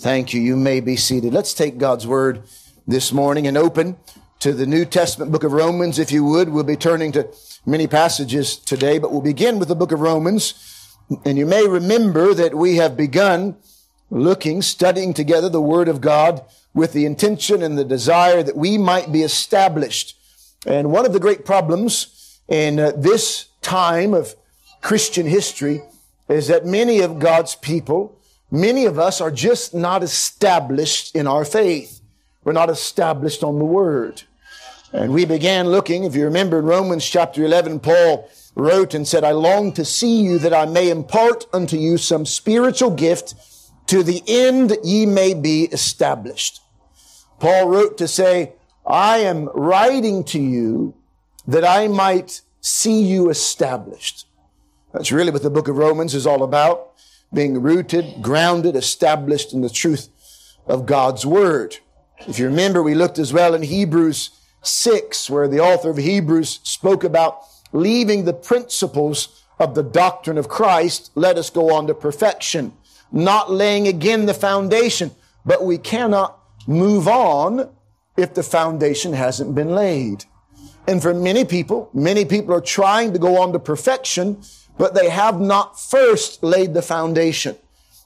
Thank you. You may be seated. Let's take God's word this morning and open to the New Testament book of Romans, if you would. We'll be turning to many passages today, but we'll begin with the book of Romans. And you may remember that we have begun looking, studying together the word of God with the intention and the desire that we might be established. And one of the great problems in uh, this time of Christian history is that many of God's people Many of us are just not established in our faith. We're not established on the Word. And we began looking, if you remember in Romans chapter 11, Paul wrote and said, I long to see you that I may impart unto you some spiritual gift to the end ye may be established. Paul wrote to say, I am writing to you that I might see you established. That's really what the book of Romans is all about being rooted, grounded, established in the truth of God's Word. If you remember, we looked as well in Hebrews 6, where the author of Hebrews spoke about leaving the principles of the doctrine of Christ, let us go on to perfection, not laying again the foundation, but we cannot move on if the foundation hasn't been laid. And for many people, many people are trying to go on to perfection, but they have not first laid the foundation.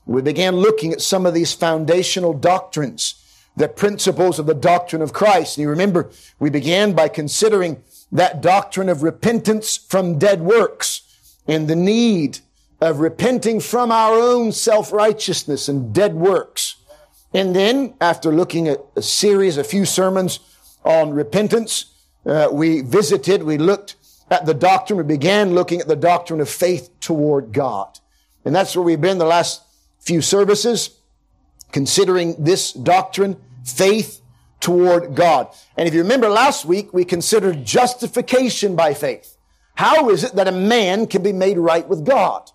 We began looking at some of these foundational doctrines, the principles of the doctrine of Christ. And you remember, we began by considering that doctrine of repentance from dead works and the need of repenting from our own self-righteousness and dead works. And then, after looking at a series, a few sermons on repentance, uh, we visited, we looked at the doctrine. We began looking at the doctrine of faith toward God. And that's where we've been the last few services, considering this doctrine, faith toward God. And if you remember last week, we considered justification by faith. How is it that a man can be made right with God?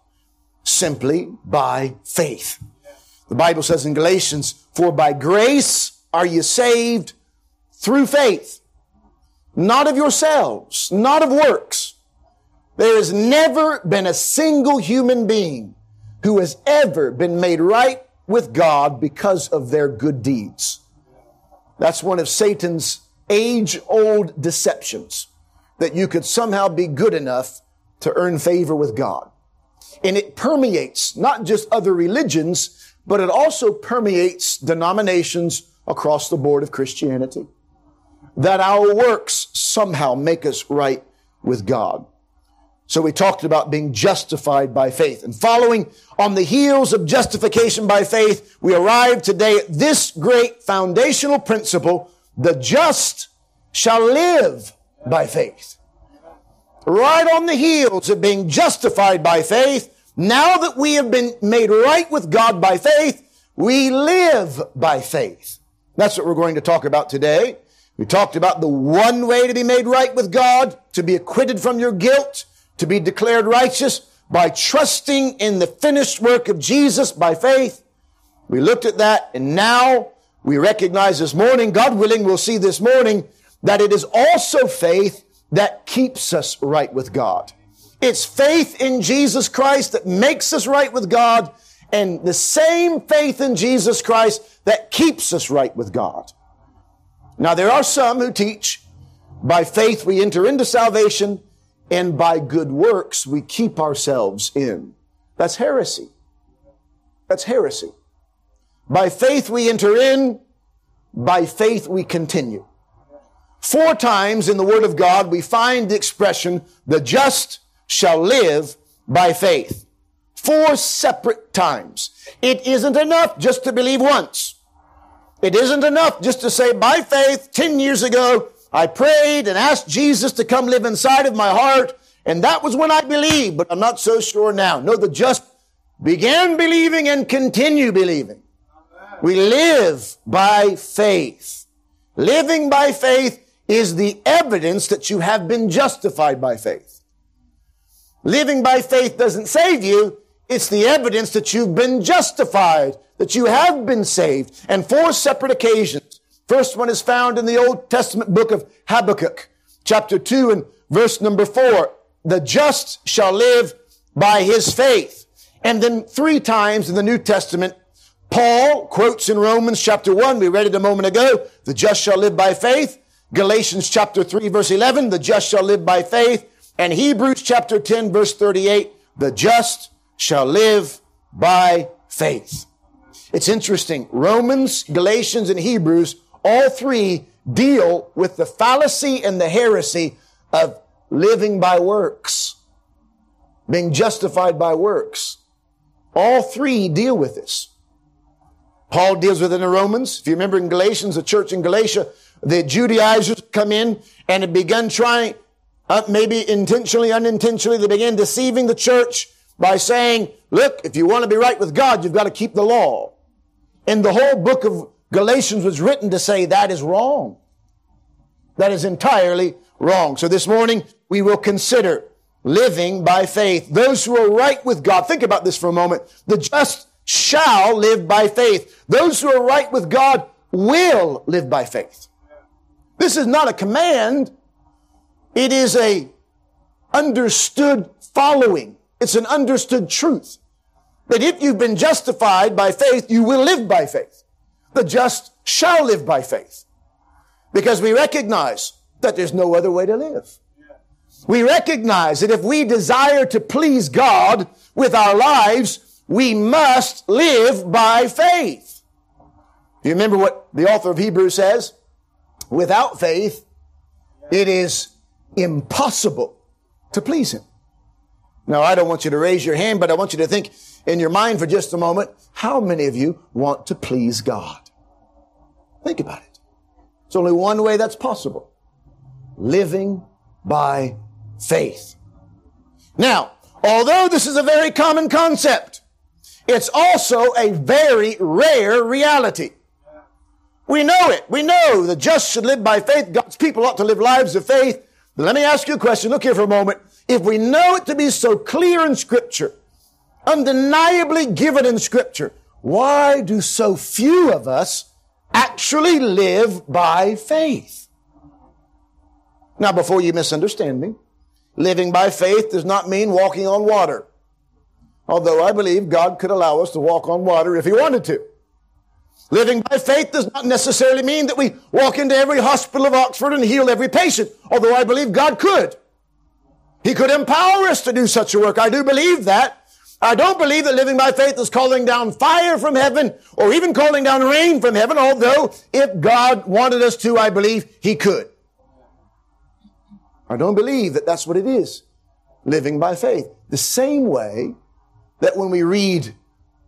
Simply by faith. The Bible says in Galatians, for by grace are you saved through faith not of yourselves, not of works. There has never been a single human being who has ever been made right with God because of their good deeds. That's one of Satan's age old deceptions that you could somehow be good enough to earn favor with God. And it permeates not just other religions, but it also permeates denominations across the board of Christianity that our works somehow make us right with God. So we talked about being justified by faith. And following on the heels of justification by faith, we arrive today at this great foundational principle, the just shall live by faith. Right on the heels of being justified by faith, now that we have been made right with God by faith, we live by faith. That's what we're going to talk about today. We talked about the one way to be made right with God, to be acquitted from your guilt, to be declared righteous by trusting in the finished work of Jesus by faith. We looked at that and now we recognize this morning, God willing, we'll see this morning that it is also faith that keeps us right with God. It's faith in Jesus Christ that makes us right with God and the same faith in Jesus Christ that keeps us right with God. Now, there are some who teach by faith we enter into salvation and by good works we keep ourselves in. That's heresy. That's heresy. By faith we enter in, by faith we continue. Four times in the Word of God we find the expression, the just shall live by faith. Four separate times. It isn't enough just to believe once. It isn't enough just to say, by faith, 10 years ago, I prayed and asked Jesus to come live inside of my heart, and that was when I believed, but I'm not so sure now. No, the just began believing and continue believing. We live by faith. Living by faith is the evidence that you have been justified by faith. Living by faith doesn't save you. It's the evidence that you've been justified that you have been saved. And four separate occasions. First one is found in the Old Testament book of Habakkuk, chapter 2 and verse number 4. The just shall live by his faith. And then three times in the New Testament, Paul quotes in Romans chapter 1, we read it a moment ago, the just shall live by faith. Galatians chapter 3 verse 11, the just shall live by faith. And Hebrews chapter 10 verse 38, the just shall live by faith. It's interesting. Romans, Galatians, and Hebrews, all three deal with the fallacy and the heresy of living by works, being justified by works. All three deal with this. Paul deals with it in Romans. If you remember in Galatians, the church in Galatia, the Judaizers come in and had begun trying, uh, maybe intentionally, unintentionally, they began deceiving the church by saying, look, if you want to be right with God, you've got to keep the law. And the whole book of Galatians was written to say that is wrong. That is entirely wrong. So this morning we will consider living by faith. Those who are right with God. Think about this for a moment. The just shall live by faith. Those who are right with God will live by faith. This is not a command. It is a understood following. It's an understood truth. That if you've been justified by faith, you will live by faith. The just shall live by faith. Because we recognize that there's no other way to live. We recognize that if we desire to please God with our lives, we must live by faith. Do you remember what the author of Hebrews says? Without faith, it is impossible to please Him. Now, I don't want you to raise your hand, but I want you to think in your mind for just a moment, how many of you want to please God? Think about it. It's only one way that's possible. Living by faith. Now, although this is a very common concept, it's also a very rare reality. We know it. We know the just should live by faith. God's people ought to live lives of faith. But let me ask you a question. Look here for a moment. If we know it to be so clear in scripture, undeniably given in scripture, why do so few of us actually live by faith? Now, before you misunderstand me, living by faith does not mean walking on water. Although I believe God could allow us to walk on water if He wanted to. Living by faith does not necessarily mean that we walk into every hospital of Oxford and heal every patient, although I believe God could. He could empower us to do such a work. I do believe that. I don't believe that living by faith is calling down fire from heaven or even calling down rain from heaven, although if God wanted us to, I believe He could. I don't believe that that's what it is. Living by faith. The same way that when we read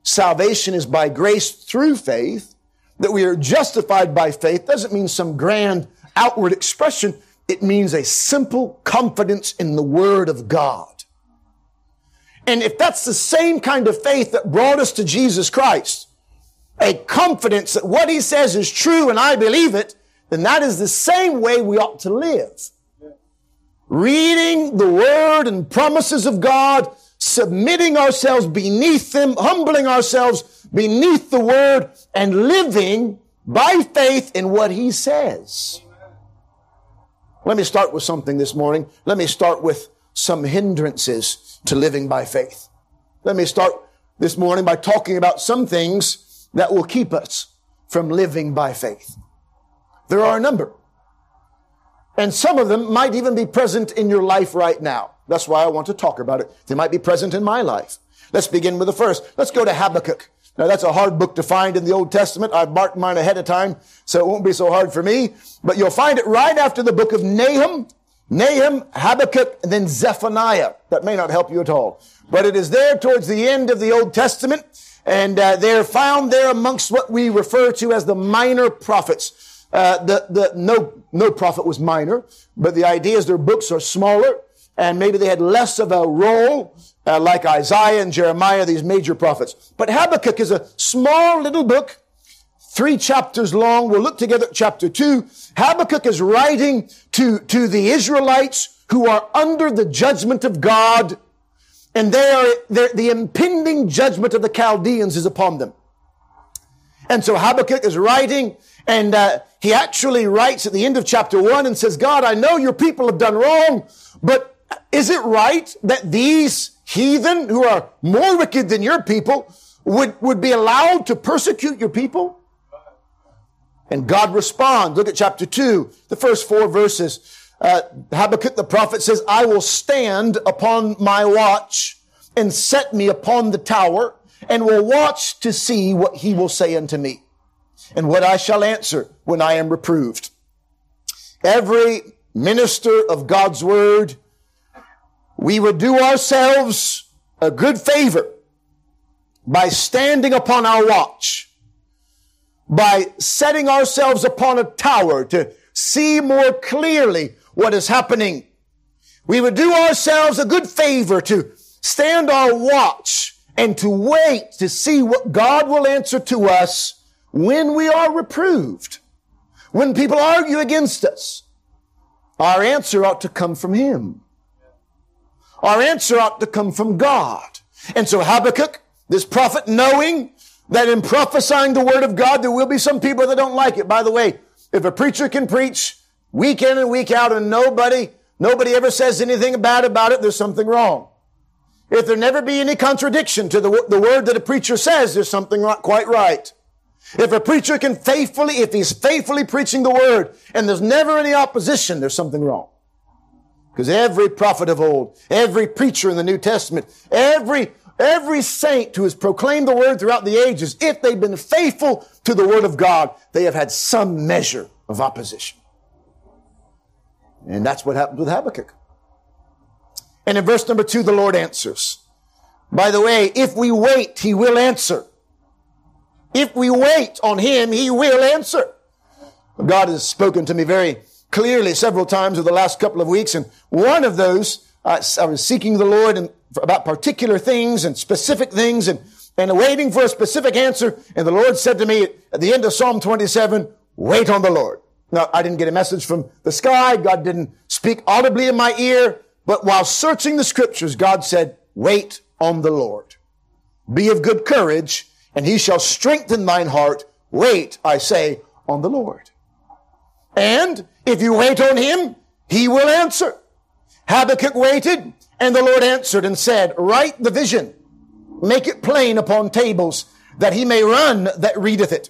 salvation is by grace through faith, that we are justified by faith doesn't mean some grand outward expression. It means a simple confidence in the Word of God. And if that's the same kind of faith that brought us to Jesus Christ, a confidence that what He says is true and I believe it, then that is the same way we ought to live. Reading the Word and promises of God, submitting ourselves beneath them, humbling ourselves beneath the Word, and living by faith in what He says. Let me start with something this morning. Let me start with some hindrances to living by faith. Let me start this morning by talking about some things that will keep us from living by faith. There are a number. And some of them might even be present in your life right now. That's why I want to talk about it. They might be present in my life. Let's begin with the first. Let's go to Habakkuk. Now that's a hard book to find in the Old Testament. I've marked mine ahead of time, so it won't be so hard for me. But you'll find it right after the book of Nahum, Nahum, Habakkuk, and then Zephaniah. That may not help you at all. But it is there towards the end of the Old Testament, and uh, they're found there amongst what we refer to as the minor prophets. Uh, the, the, no, no prophet was minor, but the idea is their books are smaller, and maybe they had less of a role uh, like Isaiah and Jeremiah, these major prophets. But Habakkuk is a small little book, three chapters long. We'll look together at chapter two. Habakkuk is writing to, to the Israelites who are under the judgment of God, and they are, the impending judgment of the Chaldeans is upon them. And so Habakkuk is writing, and uh, he actually writes at the end of chapter one and says, God, I know your people have done wrong, but is it right that these heathen who are more wicked than your people would, would be allowed to persecute your people? And God responds. Look at chapter 2, the first four verses. Uh, Habakkuk the prophet says, I will stand upon my watch and set me upon the tower and will watch to see what he will say unto me and what I shall answer when I am reproved. Every minister of God's word, we would do ourselves a good favor by standing upon our watch, by setting ourselves upon a tower to see more clearly what is happening. We would do ourselves a good favor to stand our watch and to wait to see what God will answer to us when we are reproved. When people argue against us, our answer ought to come from Him. Our answer ought to come from God. And so Habakkuk, this prophet, knowing that in prophesying the word of God, there will be some people that don't like it. By the way, if a preacher can preach week in and week out and nobody, nobody ever says anything bad about it, there's something wrong. If there never be any contradiction to the, the word that a preacher says, there's something not quite right. If a preacher can faithfully, if he's faithfully preaching the word and there's never any opposition, there's something wrong. Because every prophet of old, every preacher in the New Testament, every, every saint who has proclaimed the word throughout the ages, if they've been faithful to the word of God, they have had some measure of opposition. And that's what happened with Habakkuk. And in verse number two, the Lord answers. By the way, if we wait, he will answer. If we wait on him, he will answer. God has spoken to me very clearly several times over the last couple of weeks. And one of those, uh, I was seeking the Lord and about particular things and specific things and, and waiting for a specific answer. And the Lord said to me at the end of Psalm 27, wait on the Lord. Now, I didn't get a message from the sky. God didn't speak audibly in my ear. But while searching the scriptures, God said, wait on the Lord. Be of good courage and he shall strengthen thine heart. Wait, I say, on the Lord. And if you wait on him, he will answer. Habakkuk waited, and the Lord answered and said, Write the vision, make it plain upon tables, that he may run that readeth it.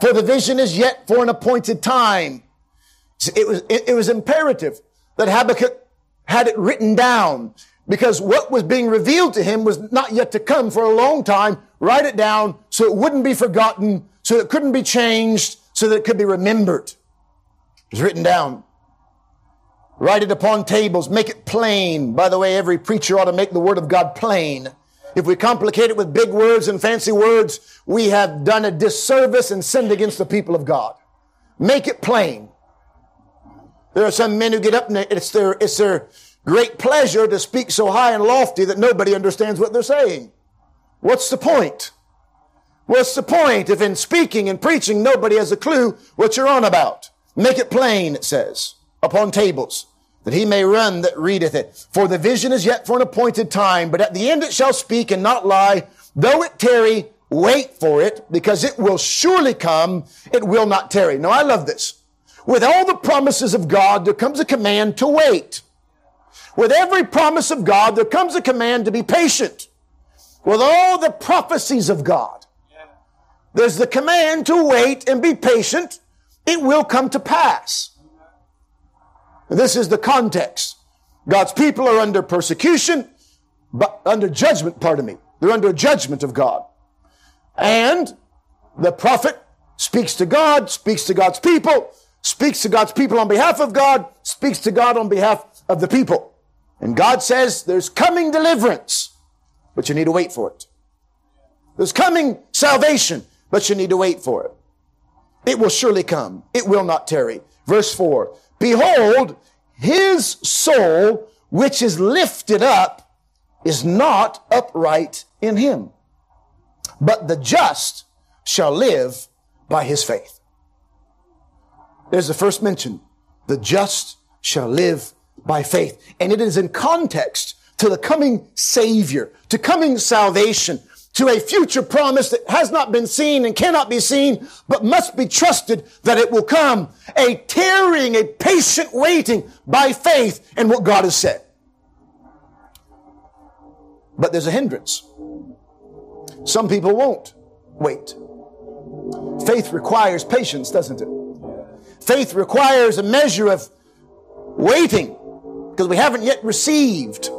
For the vision is yet for an appointed time. It was, it, was imperative that Habakkuk had it written down because what was being revealed to him was not yet to come for a long time. Write it down so it wouldn't be forgotten, so it couldn't be changed, so that it could be remembered. Was written down. Write it upon tables, make it plain. By the way, every preacher ought to make the word of God plain. If we complicate it with big words and fancy words, we have done a disservice and sinned against the people of God. Make it plain. There are some men who get up and it's their, it's their, great pleasure to speak so high and lofty that nobody understands what they're saying. What's the point? What's the point if in speaking and preaching nobody has a clue what you're on about? Make it plain, it says, upon tables, that he may run that readeth it. For the vision is yet for an appointed time, but at the end it shall speak and not lie. Though it tarry, wait for it, because it will surely come, it will not tarry. Now I love this. With all the promises of God, there comes a command to wait. With every promise of God, there comes a command to be patient. With all the prophecies of God, there's the command to wait and be patient. It will come to pass. This is the context. God's people are under persecution, but under judgment, pardon me. They're under judgment of God. And the prophet speaks to God, speaks to God's people, speaks to God's people on behalf of God, speaks to God on behalf of the people. And God says there's coming deliverance, but you need to wait for it. There's coming salvation, but you need to wait for it. It will surely come. It will not tarry. Verse four. Behold, his soul, which is lifted up, is not upright in him, but the just shall live by his faith. There's the first mention. The just shall live by faith. And it is in context to the coming Savior, to coming salvation, to a future promise that has not been seen and cannot be seen, but must be trusted that it will come. A tarrying, a patient waiting by faith in what God has said. But there's a hindrance. Some people won't wait. Faith requires patience, doesn't it? Faith requires a measure of waiting because we haven't yet received.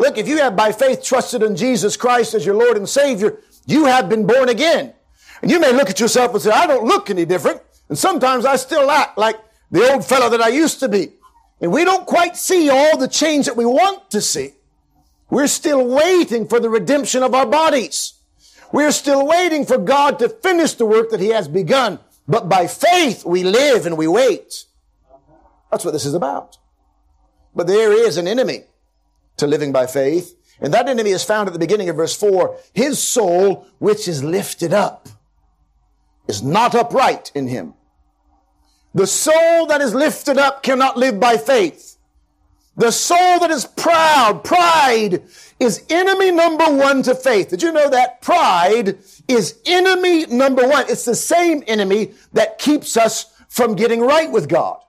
Look, if you have by faith trusted in Jesus Christ as your Lord and Savior, you have been born again. And you may look at yourself and say, I don't look any different. And sometimes I still act like the old fellow that I used to be. And we don't quite see all the change that we want to see. We're still waiting for the redemption of our bodies. We're still waiting for God to finish the work that He has begun. But by faith, we live and we wait. That's what this is about. But there is an enemy to living by faith. And that enemy is found at the beginning of verse 4. His soul, which is lifted up, is not upright in him. The soul that is lifted up cannot live by faith. The soul that is proud, pride is enemy number one to faith. Did you know that? Pride is enemy number one. It's the same enemy that keeps us from getting right with God.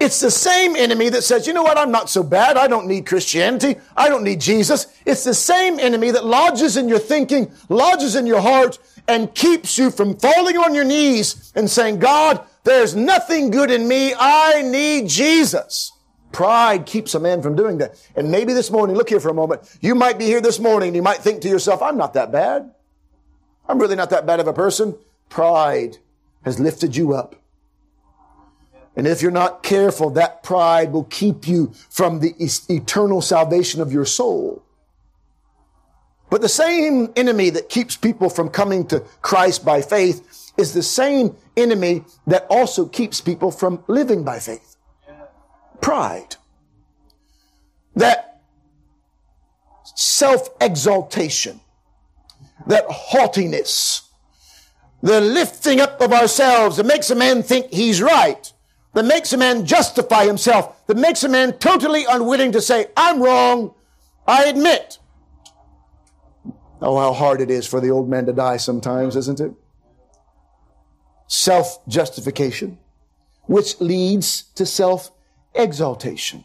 It's the same enemy that says, you know what, I'm not so bad. I don't need Christianity. I don't need Jesus. It's the same enemy that lodges in your thinking, lodges in your heart, and keeps you from falling on your knees and saying, God, there's nothing good in me. I need Jesus. Pride keeps a man from doing that. And maybe this morning, look here for a moment. You might be here this morning you might think to yourself, I'm not that bad. I'm really not that bad of a person. Pride has lifted you up. And if you're not careful, that pride will keep you from the eternal salvation of your soul. But the same enemy that keeps people from coming to Christ by faith is the same enemy that also keeps people from living by faith. Pride. That self-exaltation. That haughtiness. The lifting up of ourselves that makes a man think he's right that makes a man justify himself, that makes a man totally unwilling to say, I'm wrong, I admit. Oh, how hard it is for the old man to die sometimes, isn't it? Self justification, which leads to self exaltation.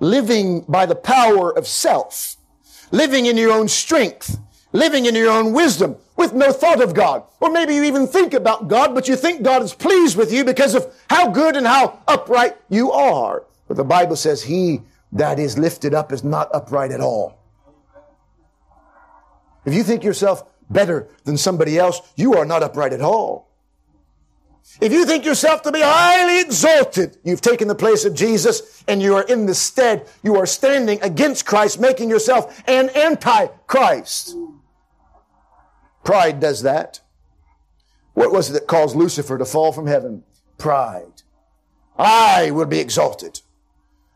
Living by the power of self, living in your own strength, living in your own wisdom with no thought of God. Or maybe you even think about God, but you think God is pleased with you because of how good and how upright you are. But the Bible says he that is lifted up is not upright at all. If you think yourself better than somebody else, you are not upright at all. If you think yourself to be highly exalted, you've taken the place of Jesus and you are in the stead. You are standing against Christ, making yourself an anti-Christ. Pride does that. What was it that caused Lucifer to fall from heaven? Pride. I will be exalted.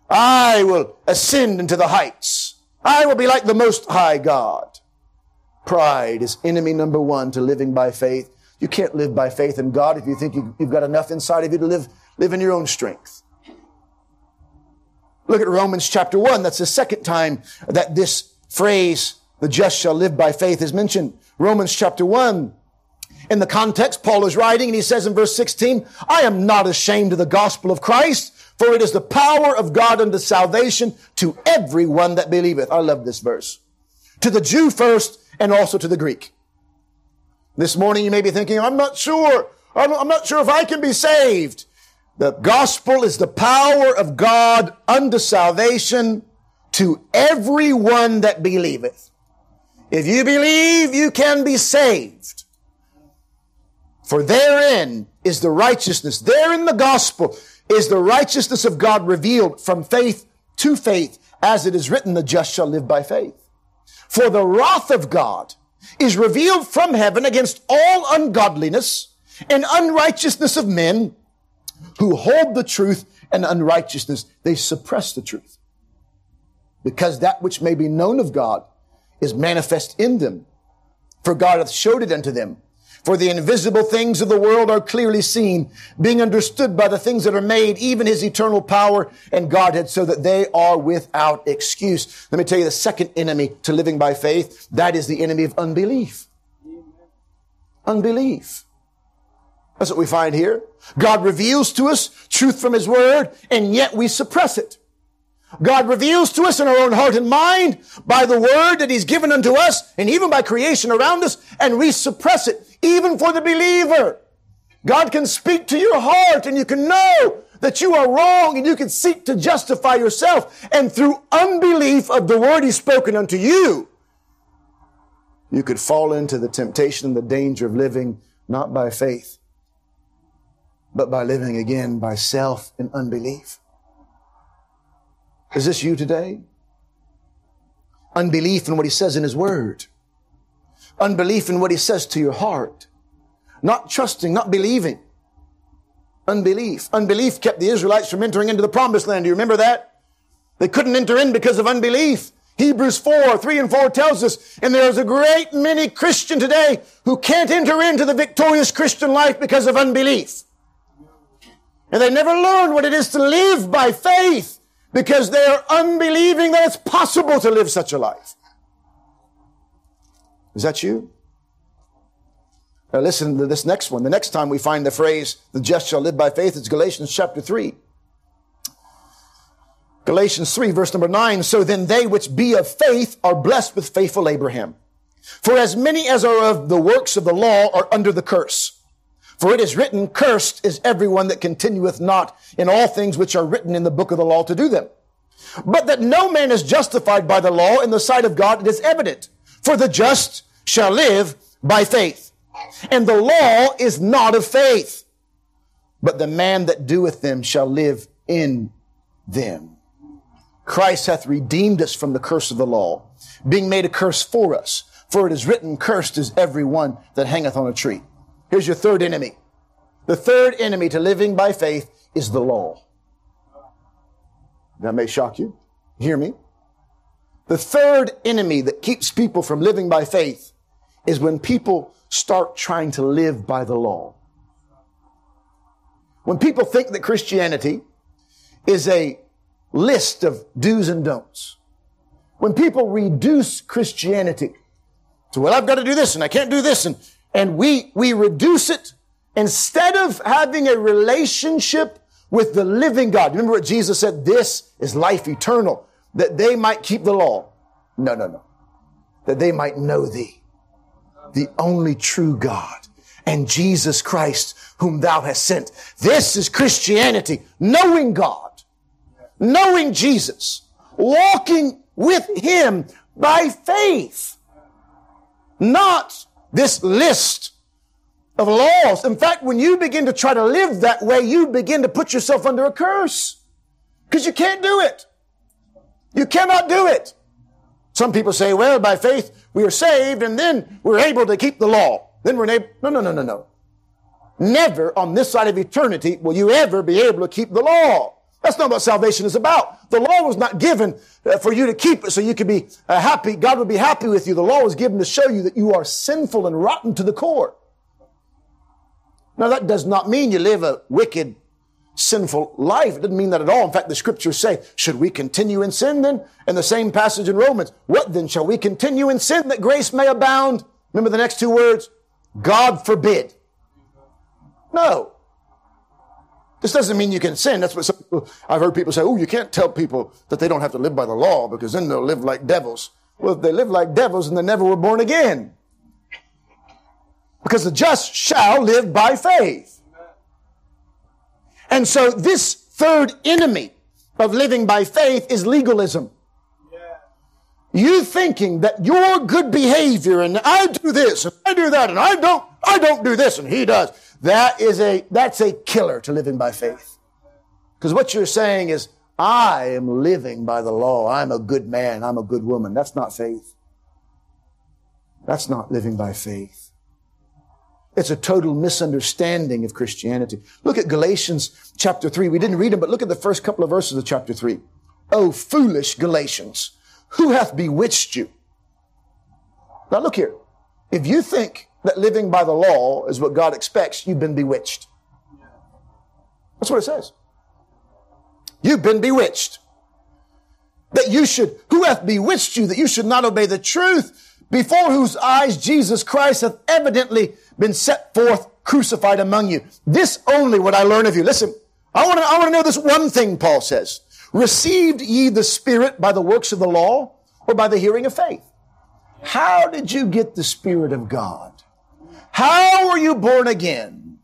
I will ascend into the heights. I will be like the most high God. Pride is enemy number one to living by faith. You can't live by faith in God if you think you've got enough inside of you to live, live in your own strength. Look at Romans chapter 1. That's the second time that this phrase, the just shall live by faith, is mentioned. Romans chapter 1. In the context, Paul is writing and he says in verse 16, I am not ashamed of the gospel of Christ, for it is the power of God unto salvation to everyone that believeth. I love this verse. To the Jew first and also to the Greek. This morning you may be thinking, I'm not sure. I'm not sure if I can be saved. The gospel is the power of God unto salvation to everyone that believeth. If you believe, you can be saved. For therein is the righteousness, there in the gospel is the righteousness of God revealed from faith to faith, as it is written, the just shall live by faith. For the wrath of God is revealed from heaven against all ungodliness and unrighteousness of men who hold the truth and unrighteousness. They suppress the truth. Because that which may be known of God is manifest in them. For God hath showed it unto them. For the invisible things of the world are clearly seen, being understood by the things that are made, even his eternal power and Godhead, so that they are without excuse. Let me tell you the second enemy to living by faith. That is the enemy of unbelief. Unbelief. That's what we find here. God reveals to us truth from his word, and yet we suppress it. God reveals to us in our own heart and mind by the word that he's given unto us and even by creation around us and we suppress it even for the believer. God can speak to your heart and you can know that you are wrong and you can seek to justify yourself and through unbelief of the word he's spoken unto you, you could fall into the temptation and the danger of living not by faith, but by living again by self and unbelief. Is this you today? Unbelief in what he says in his word. Unbelief in what he says to your heart. Not trusting, not believing. Unbelief. Unbelief kept the Israelites from entering into the promised land. Do you remember that? They couldn't enter in because of unbelief. Hebrews 4, 3 and 4 tells us, and there's a great many Christian today who can't enter into the victorious Christian life because of unbelief. And they never learn what it is to live by faith because they are unbelieving that it's possible to live such a life. Is that you? Now listen to this next one. The next time we find the phrase, the just shall live by faith, it's Galatians chapter 3. Galatians 3 verse number 9. So then they which be of faith are blessed with faithful Abraham. For as many as are of the works of the law are under the curse. For it is written, cursed is everyone that continueth not in all things which are written in the book of the law to do them. But that no man is justified by the law in the sight of God, it is evident. For the just shall live by faith. And the law is not of faith, but the man that doeth them shall live in them. Christ hath redeemed us from the curse of the law, being made a curse for us. For it is written, cursed is every one that hangeth on a tree. Here's your third enemy. The third enemy to living by faith is the law. That may shock you. Hear me. The third enemy that keeps people from living by faith is when people start trying to live by the law. When people think that Christianity is a list of do's and don'ts, when people reduce Christianity to, well, I've got to do this and I can't do this and and we, we reduce it instead of having a relationship with the living God. Remember what Jesus said? This is life eternal, that they might keep the law. No, no, no. That they might know thee, the only true God, and Jesus Christ, whom thou hast sent. This is Christianity, knowing God, knowing Jesus, walking with Him by faith, not this list of laws. In fact, when you begin to try to live that way, you begin to put yourself under a curse because you can't do it. You cannot do it. Some people say, well, by faith we are saved and then we're able to keep the law. Then we're able. No, no, no, no, no. Never on this side of eternity will you ever be able to keep the law. That's not what salvation is about. The law was not given uh, for you to keep it so you could be uh, happy. God would be happy with you. The law was given to show you that you are sinful and rotten to the core. Now that does not mean you live a wicked, sinful life. It doesn't mean that at all. In fact, the scriptures say, should we continue in sin then? In the same passage in Romans, what then shall we continue in sin that grace may abound? Remember the next two words? God forbid. No. This doesn't mean you can sin. That's what people, I've heard people say, oh, you can't tell people that they don't have to live by the law because then they'll live like devils. Well, if they live like devils and they never were born again. Because the just shall live by faith. And so this third enemy of living by faith is legalism. You thinking that your good behavior and I do this and I do that and I don't, I don't do this and he does. That is a, that's a killer to living by faith. Because what you're saying is, I am living by the law. I'm a good man. I'm a good woman. That's not faith. That's not living by faith. It's a total misunderstanding of Christianity. Look at Galatians chapter 3. We didn't read them, but look at the first couple of verses of chapter 3. Oh, foolish Galatians, who hath bewitched you? Now look here. If you think that living by the law is what God expects, you've been bewitched. That's what it says. You've been bewitched. That you should, who hath bewitched you that you should not obey the truth before whose eyes Jesus Christ hath evidently been set forth crucified among you. This only would I learn of you. Listen, I want to, I want to know this one thing Paul says. Received ye the Spirit by the works of the law or by the hearing of faith? How did you get the Spirit of God? How were you born again?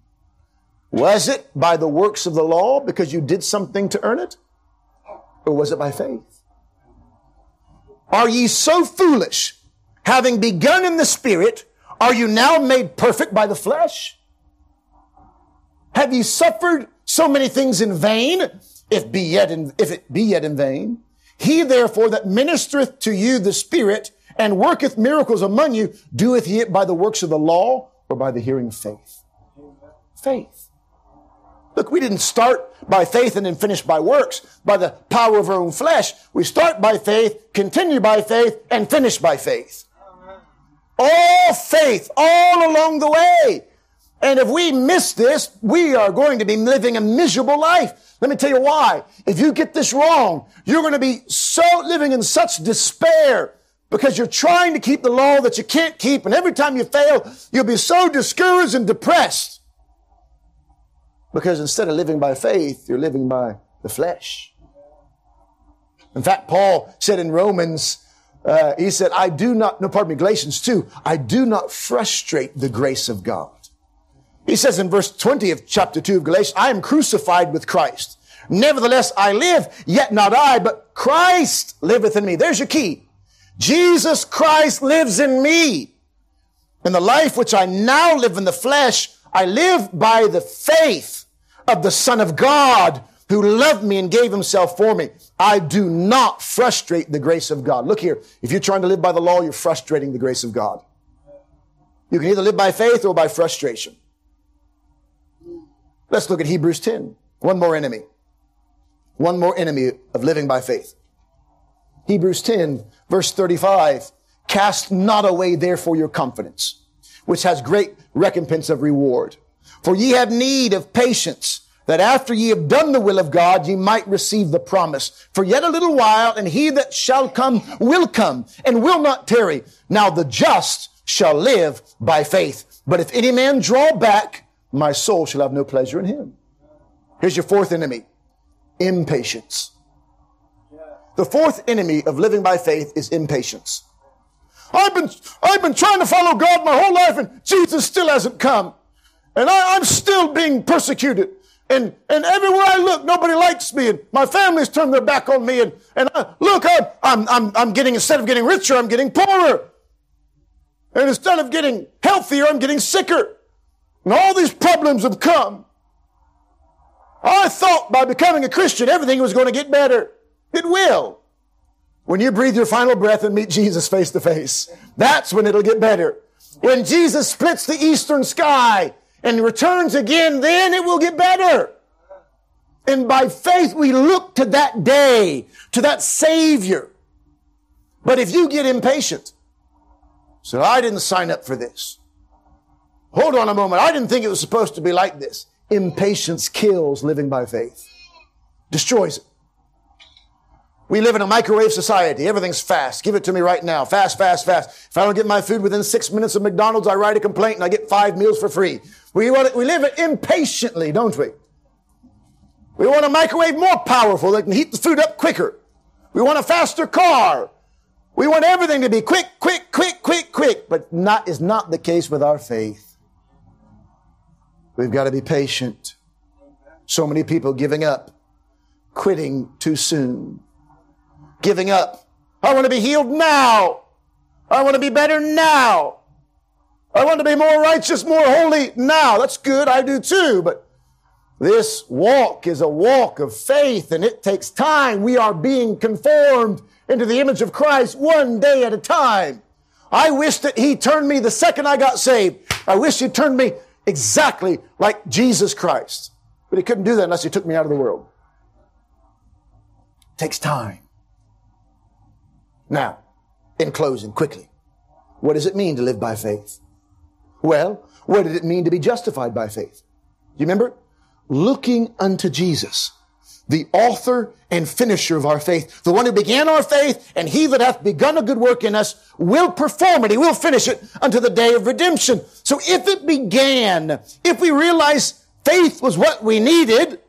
Was it by the works of the law because you did something to earn it? Or was it by faith? Are ye so foolish, having begun in the Spirit, are you now made perfect by the flesh? Have ye suffered so many things in vain, if be yet in, if it be yet in vain? He therefore that ministereth to you the Spirit and worketh miracles among you, doeth he it by the works of the law or by the hearing of faith? Faith. Look, we didn't start by faith and then finish by works, by the power of our own flesh. We start by faith, continue by faith, and finish by faith. All faith, all along the way. And if we miss this, we are going to be living a miserable life. Let me tell you why. If you get this wrong, you're going to be so living in such despair because you're trying to keep the law that you can't keep. And every time you fail, you'll be so discouraged and depressed. Because instead of living by faith, you're living by the flesh. In fact, Paul said in Romans, uh, he said, I do not, no, pardon me, Galatians 2, I do not frustrate the grace of God. He says in verse 20 of chapter 2 of Galatians, I am crucified with Christ. Nevertheless, I live, yet not I, but Christ liveth in me. There's your key. Jesus Christ lives in me. In the life which I now live in the flesh, I live by the faith of the Son of God who loved me and gave himself for me. I do not frustrate the grace of God. Look here. If you're trying to live by the law, you're frustrating the grace of God. You can either live by faith or by frustration. Let's look at Hebrews 10. One more enemy. One more enemy of living by faith. Hebrews 10, verse 35. Cast not away therefore your confidence, which has great recompense of reward. For ye have need of patience, that after ye have done the will of God, ye might receive the promise. For yet a little while, and he that shall come will come, and will not tarry. Now the just shall live by faith. But if any man draw back, my soul shall have no pleasure in him. Here's your fourth enemy. Impatience. The fourth enemy of living by faith is impatience. I've been, I've been trying to follow God my whole life and Jesus still hasn't come. And I, am still being persecuted. And, and everywhere I look, nobody likes me. And my family's turned their back on me. And, and I, look, I'm, I'm, I'm, I'm getting, instead of getting richer, I'm getting poorer. And instead of getting healthier, I'm getting sicker. And all these problems have come. I thought by becoming a Christian, everything was going to get better. It will. When you breathe your final breath and meet Jesus face to face, that's when it'll get better. When Jesus splits the eastern sky and returns again, then it will get better. And by faith, we look to that day, to that Savior. But if you get impatient, so I didn't sign up for this. Hold on a moment. I didn't think it was supposed to be like this. Impatience kills living by faith. Destroys it. We live in a microwave society. Everything's fast. Give it to me right now. Fast, fast, fast. If I don't get my food within six minutes of McDonald's, I write a complaint and I get five meals for free. We want it, we live it impatiently, don't we? We want a microwave more powerful that can heat the food up quicker. We want a faster car. We want everything to be quick, quick, quick, quick, quick. But not is not the case with our faith. We've got to be patient. So many people giving up, quitting too soon, giving up. I want to be healed now. I want to be better now. I want to be more righteous, more holy now. That's good. I do too. But this walk is a walk of faith and it takes time. We are being conformed into the image of Christ one day at a time. I wish that He turned me the second I got saved. I wish He turned me exactly like Jesus Christ. But he couldn't do that unless he took me out of the world. It takes time. Now, in closing, quickly, what does it mean to live by faith? Well, what did it mean to be justified by faith? You remember? Looking unto Jesus the author and finisher of our faith, the one who began our faith, and he that hath begun a good work in us will perform it. He will finish it unto the day of redemption. So if it began, if we realize faith was what we needed,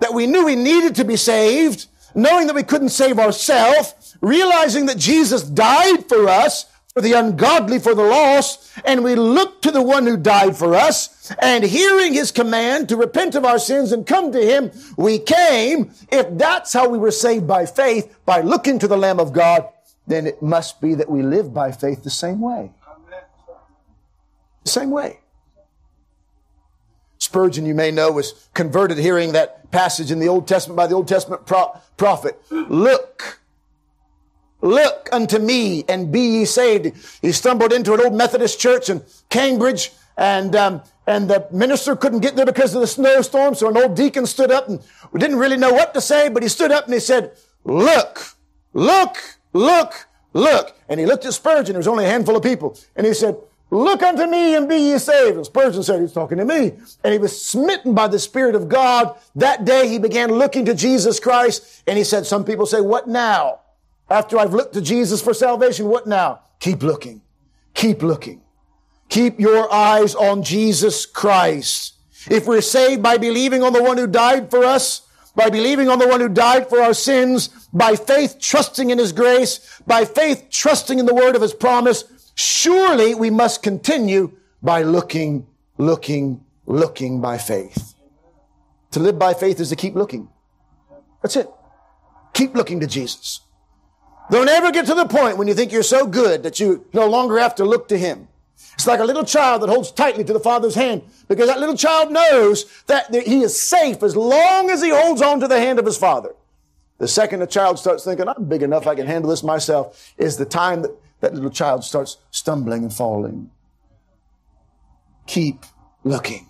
that we knew we needed to be saved, knowing that we couldn't save ourselves, realizing that Jesus died for us, for the ungodly, for the lost, and we look to the one who died for us, and hearing his command to repent of our sins and come to him, we came. If that's how we were saved by faith, by looking to the Lamb of God, then it must be that we live by faith the same way. The same way. Spurgeon, you may know, was converted hearing that passage in the Old Testament by the Old Testament pro- prophet. Look, look unto me and be ye saved. He stumbled into an old Methodist church in Cambridge and, um, and the minister couldn't get there because of the snowstorm. So an old deacon stood up and we didn't really know what to say, but he stood up and he said, look, look, look, look. And he looked at Spurgeon. There was only a handful of people. And he said, Look unto me and be ye saved. And Spurgeon said he's talking to me. And he was smitten by the Spirit of God. That day he began looking to Jesus Christ. And he said, some people say, what now? After I've looked to Jesus for salvation, what now? Keep looking. Keep looking. Keep your eyes on Jesus Christ. If we're saved by believing on the one who died for us, by believing on the one who died for our sins, by faith trusting in his grace, by faith trusting in the word of his promise, Surely we must continue by looking, looking, looking by faith. To live by faith is to keep looking. That's it. Keep looking to Jesus. Don't ever get to the point when you think you're so good that you no longer have to look to Him. It's like a little child that holds tightly to the Father's hand because that little child knows that he is safe as long as he holds on to the hand of his Father. The second a child starts thinking, I'm big enough, I can handle this myself, is the time that that little child starts stumbling and falling. Keep looking.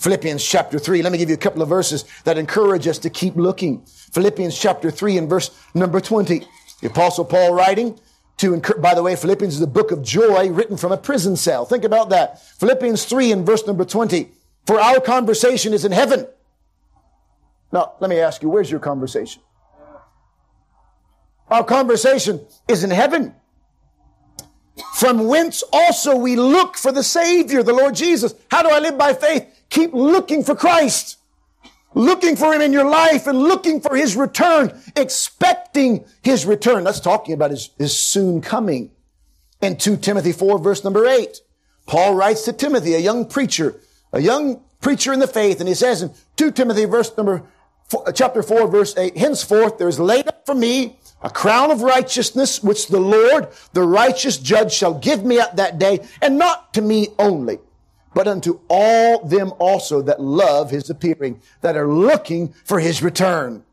Philippians chapter 3. Let me give you a couple of verses that encourage us to keep looking. Philippians chapter 3 and verse number 20. The apostle Paul writing to, by the way, Philippians is a book of joy written from a prison cell. Think about that. Philippians 3 and verse number 20. For our conversation is in heaven. Now, let me ask you, where's your conversation? Our conversation is in heaven from whence also we look for the Savior, the Lord Jesus. How do I live by faith? Keep looking for Christ. Looking for Him in your life and looking for His return, expecting His return. That's talking about His, his soon coming. In 2 Timothy 4 verse number 8, Paul writes to Timothy, a young preacher, a young preacher in the faith, and he says in 2 Timothy verse number, four, uh, chapter 4 verse 8, henceforth there is laid up for me a crown of righteousness, which the Lord, the righteous judge, shall give me at that day, and not to me only, but unto all them also that love his appearing, that are looking for his return.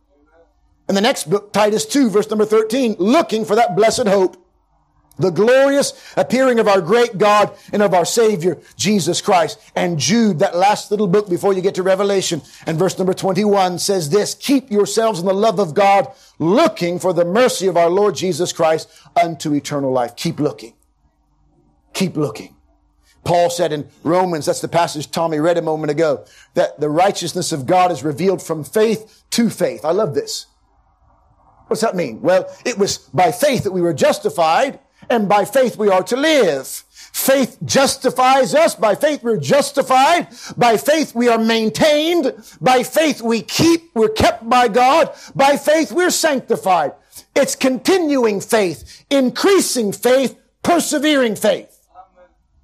In the next book, Titus 2, verse number 13, looking for that blessed hope the glorious appearing of our great God and of our Savior, Jesus Christ. And Jude, that last little book before you get to Revelation, and verse number 21 says this, keep yourselves in the love of God, looking for the mercy of our Lord Jesus Christ unto eternal life. Keep looking. Keep looking. Paul said in Romans, that's the passage Tommy read a moment ago, that the righteousness of God is revealed from faith to faith. I love this. What's that mean? Well, it was by faith that we were justified and by faith we are to live. Faith justifies us. By faith we're justified. By faith we are maintained. By faith we keep, we're kept by God. By faith we're sanctified. It's continuing faith, increasing faith, persevering faith.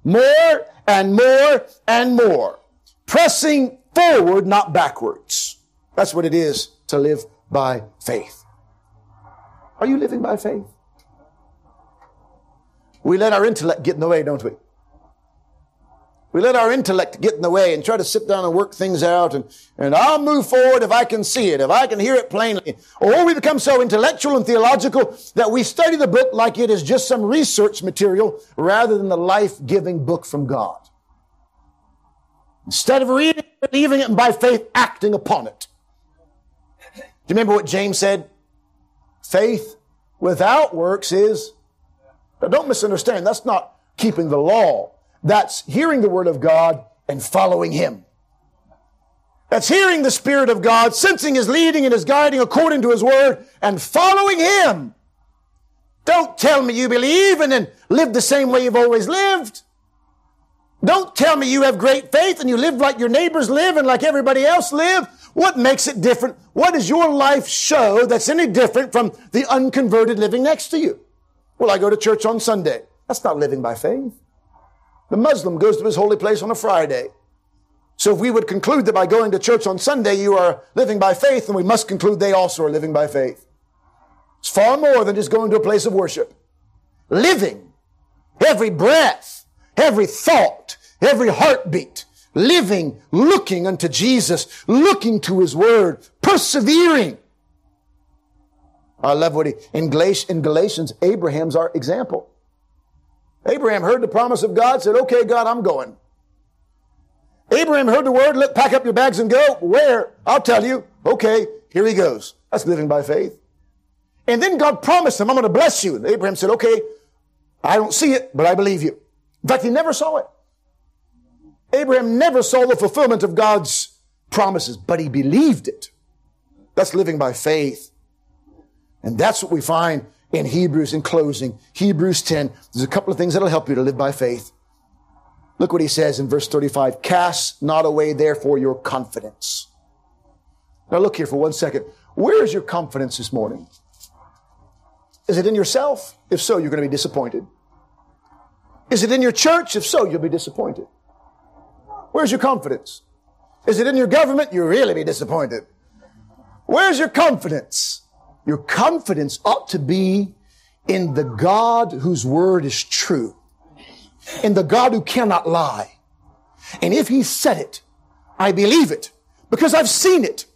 More and more and more. Pressing forward, not backwards. That's what it is to live by faith. Are you living by faith? We let our intellect get in the way, don't we? We let our intellect get in the way and try to sit down and work things out and, and I'll move forward if I can see it, if I can hear it plainly. Or we become so intellectual and theological that we study the book like it is just some research material rather than the life-giving book from God. Instead of reading, believing it, and by faith acting upon it. Do you remember what James said? Faith without works is now don't misunderstand. That's not keeping the law. That's hearing the word of God and following him. That's hearing the Spirit of God, sensing His leading and His guiding according to His Word, and following Him. Don't tell me you believe and then live the same way you've always lived. Don't tell me you have great faith and you live like your neighbors live and like everybody else live. What makes it different? What does your life show that's any different from the unconverted living next to you? Well, I go to church on Sunday. That's not living by faith. The Muslim goes to his holy place on a Friday. So if we would conclude that by going to church on Sunday you are living by faith, then we must conclude they also are living by faith. It's far more than just going to a place of worship. Living, every breath, every thought, every heartbeat, living, looking unto Jesus, looking to His Word, persevering. I love what he, in Galatians, Abraham's our example. Abraham heard the promise of God, said, okay, God, I'm going. Abraham heard the word, let, pack up your bags and go. Where? I'll tell you. Okay, here he goes. That's living by faith. And then God promised him, I'm going to bless you. And Abraham said, okay, I don't see it, but I believe you. In fact, he never saw it. Abraham never saw the fulfillment of God's promises, but he believed it. That's living by faith. And that's what we find in Hebrews in closing. Hebrews 10. There's a couple of things that'll help you to live by faith. Look what he says in verse 35. Cast not away therefore your confidence. Now look here for one second. Where is your confidence this morning? Is it in yourself? If so, you're going to be disappointed. Is it in your church? If so, you'll be disappointed. Where's your confidence? Is it in your government? You'll really be disappointed. Where's your confidence? Your confidence ought to be in the God whose word is true, in the God who cannot lie. And if he said it, I believe it because I've seen it.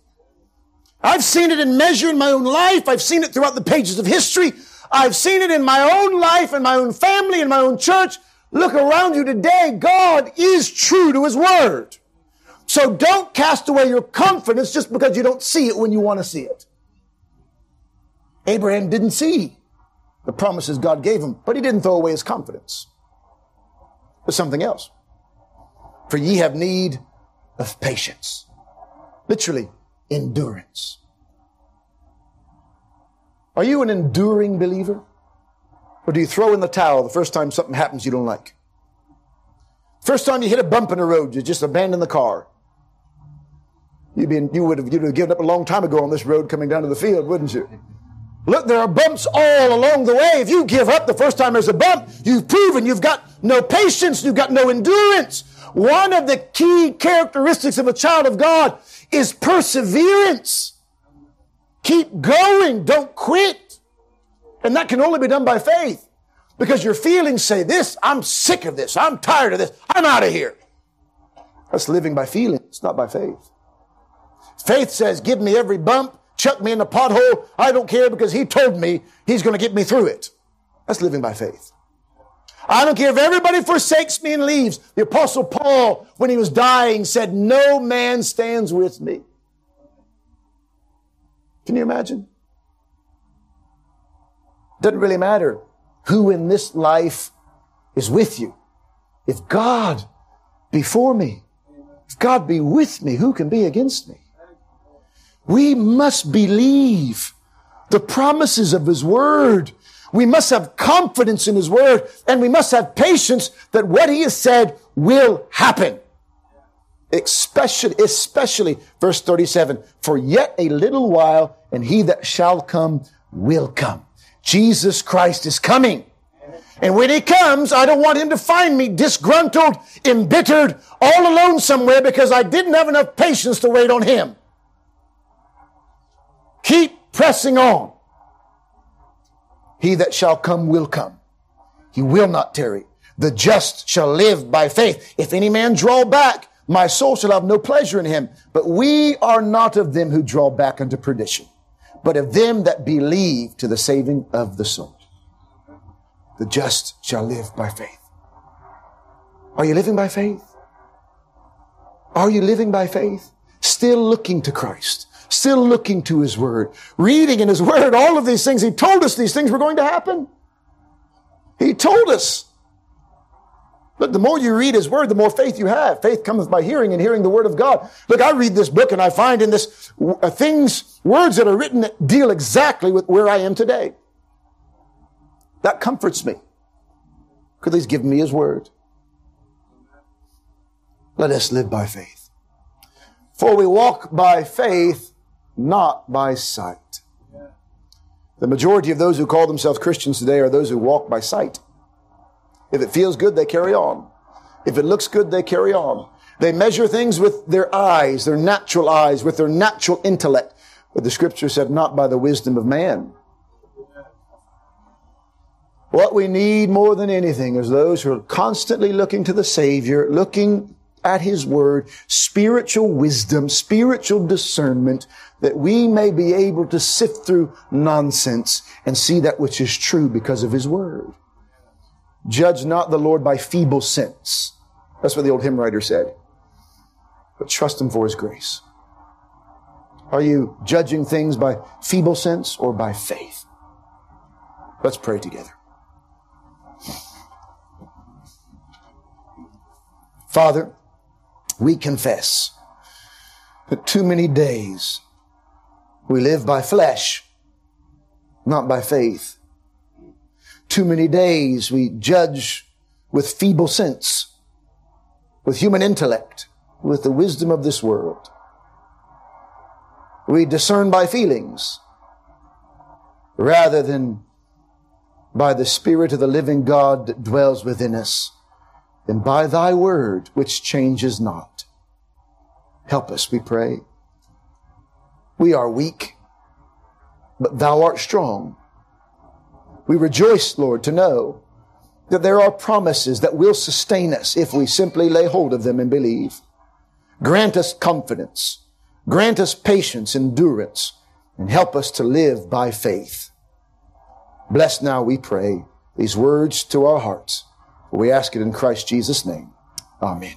I've seen it in measure in my own life. I've seen it throughout the pages of history. I've seen it in my own life, in my own family, in my own church. Look around you today. God is true to his word. So don't cast away your confidence just because you don't see it when you want to see it. Abraham didn't see the promises God gave him, but he didn't throw away his confidence. But something else. For ye have need of patience. Literally, endurance. Are you an enduring believer? Or do you throw in the towel the first time something happens you don't like? First time you hit a bump in the road, you just abandon the car. You'd be, you would have, you'd have given up a long time ago on this road coming down to the field, wouldn't you? Look, there are bumps all along the way. If you give up the first time there's a bump, you've proven you've got no patience, you've got no endurance. One of the key characteristics of a child of God is perseverance. Keep going. Don't quit. And that can only be done by faith because your feelings say this, I'm sick of this. I'm tired of this. I'm out of here. That's living by feelings, not by faith. Faith says, give me every bump, chuck me in the pothole. I don't care because he told me he's going to get me through it. That's living by faith. I don't care if everybody forsakes me and leaves. The apostle Paul, when he was dying, said, no man stands with me. Can you imagine? Doesn't really matter who in this life is with you. If God be for me, if God be with me, who can be against me? We must believe the promises of His Word. We must have confidence in His Word and we must have patience that what He has said will happen. Especially, especially verse 37, for yet a little while and He that shall come will come. Jesus Christ is coming. And when he comes, I don't want him to find me disgruntled, embittered, all alone somewhere because I didn't have enough patience to wait on him. Keep pressing on. He that shall come will come. He will not tarry. The just shall live by faith. If any man draw back, my soul shall have no pleasure in him. But we are not of them who draw back unto perdition, but of them that believe to the saving of the soul. The just shall live by faith. Are you living by faith? Are you living by faith? Still looking to Christ still looking to His Word, reading in His Word all of these things. He told us these things were going to happen. He told us. Look, the more you read His Word, the more faith you have. Faith cometh by hearing and hearing the Word of God. Look, I read this book and I find in this uh, things, words that are written that deal exactly with where I am today. That comforts me. Because He's given me His Word. Let us live by faith. For we walk by faith, not by sight. The majority of those who call themselves Christians today are those who walk by sight. If it feels good, they carry on. If it looks good, they carry on. They measure things with their eyes, their natural eyes, with their natural intellect. But the scripture said, not by the wisdom of man. What we need more than anything is those who are constantly looking to the Savior, looking at His Word, spiritual wisdom, spiritual discernment, that we may be able to sift through nonsense and see that which is true because of His Word. Judge not the Lord by feeble sense. That's what the old hymn writer said. But trust Him for His grace. Are you judging things by feeble sense or by faith? Let's pray together. Father, we confess that too many days we live by flesh, not by faith. Too many days we judge with feeble sense, with human intellect, with the wisdom of this world. We discern by feelings rather than by the Spirit of the living God that dwells within us and by thy word, which changes not. Help us, we pray. We are weak, but thou art strong. We rejoice, Lord, to know that there are promises that will sustain us if we simply lay hold of them and believe. Grant us confidence. Grant us patience, endurance, and help us to live by faith. Bless now, we pray, these words to our hearts. We ask it in Christ Jesus' name. Amen.